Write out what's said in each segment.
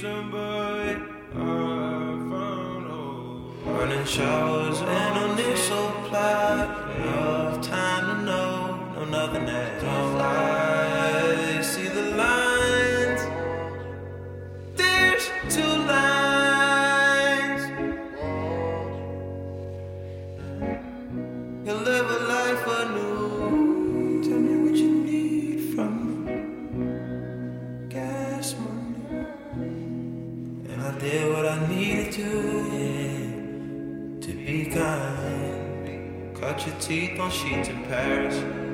December, I found hope. Running showers I did what I needed to, yeah. To be kind. Cut your teeth on sheets in Paris.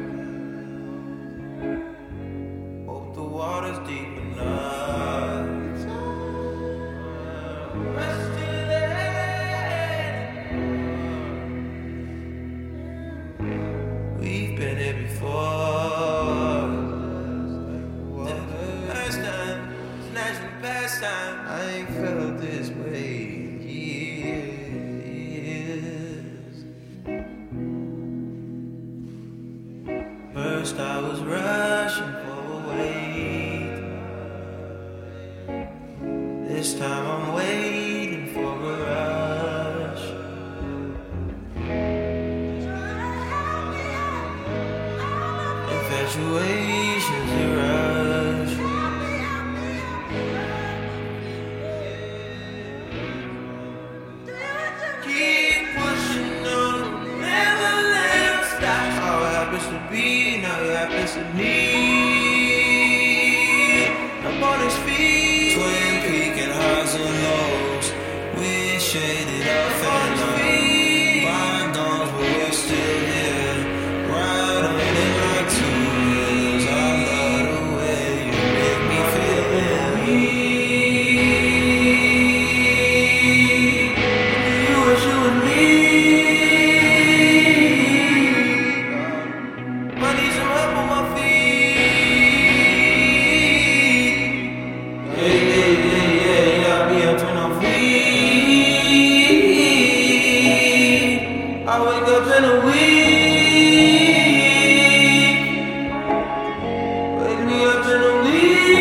First, I was rushing for a wait. This time, I'm waiting for a rush. Infatuation's a rush. Happens wake up in a week. Wake me up in a week.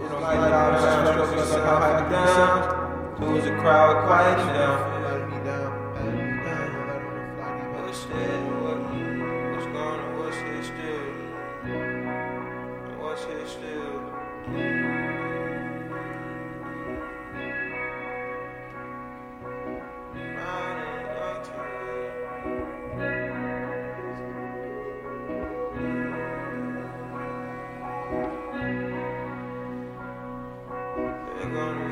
Know, like how the sound struck me, like how I down. Is a crowd, quiet down. Let me down, let me down, let me fly me What's gonna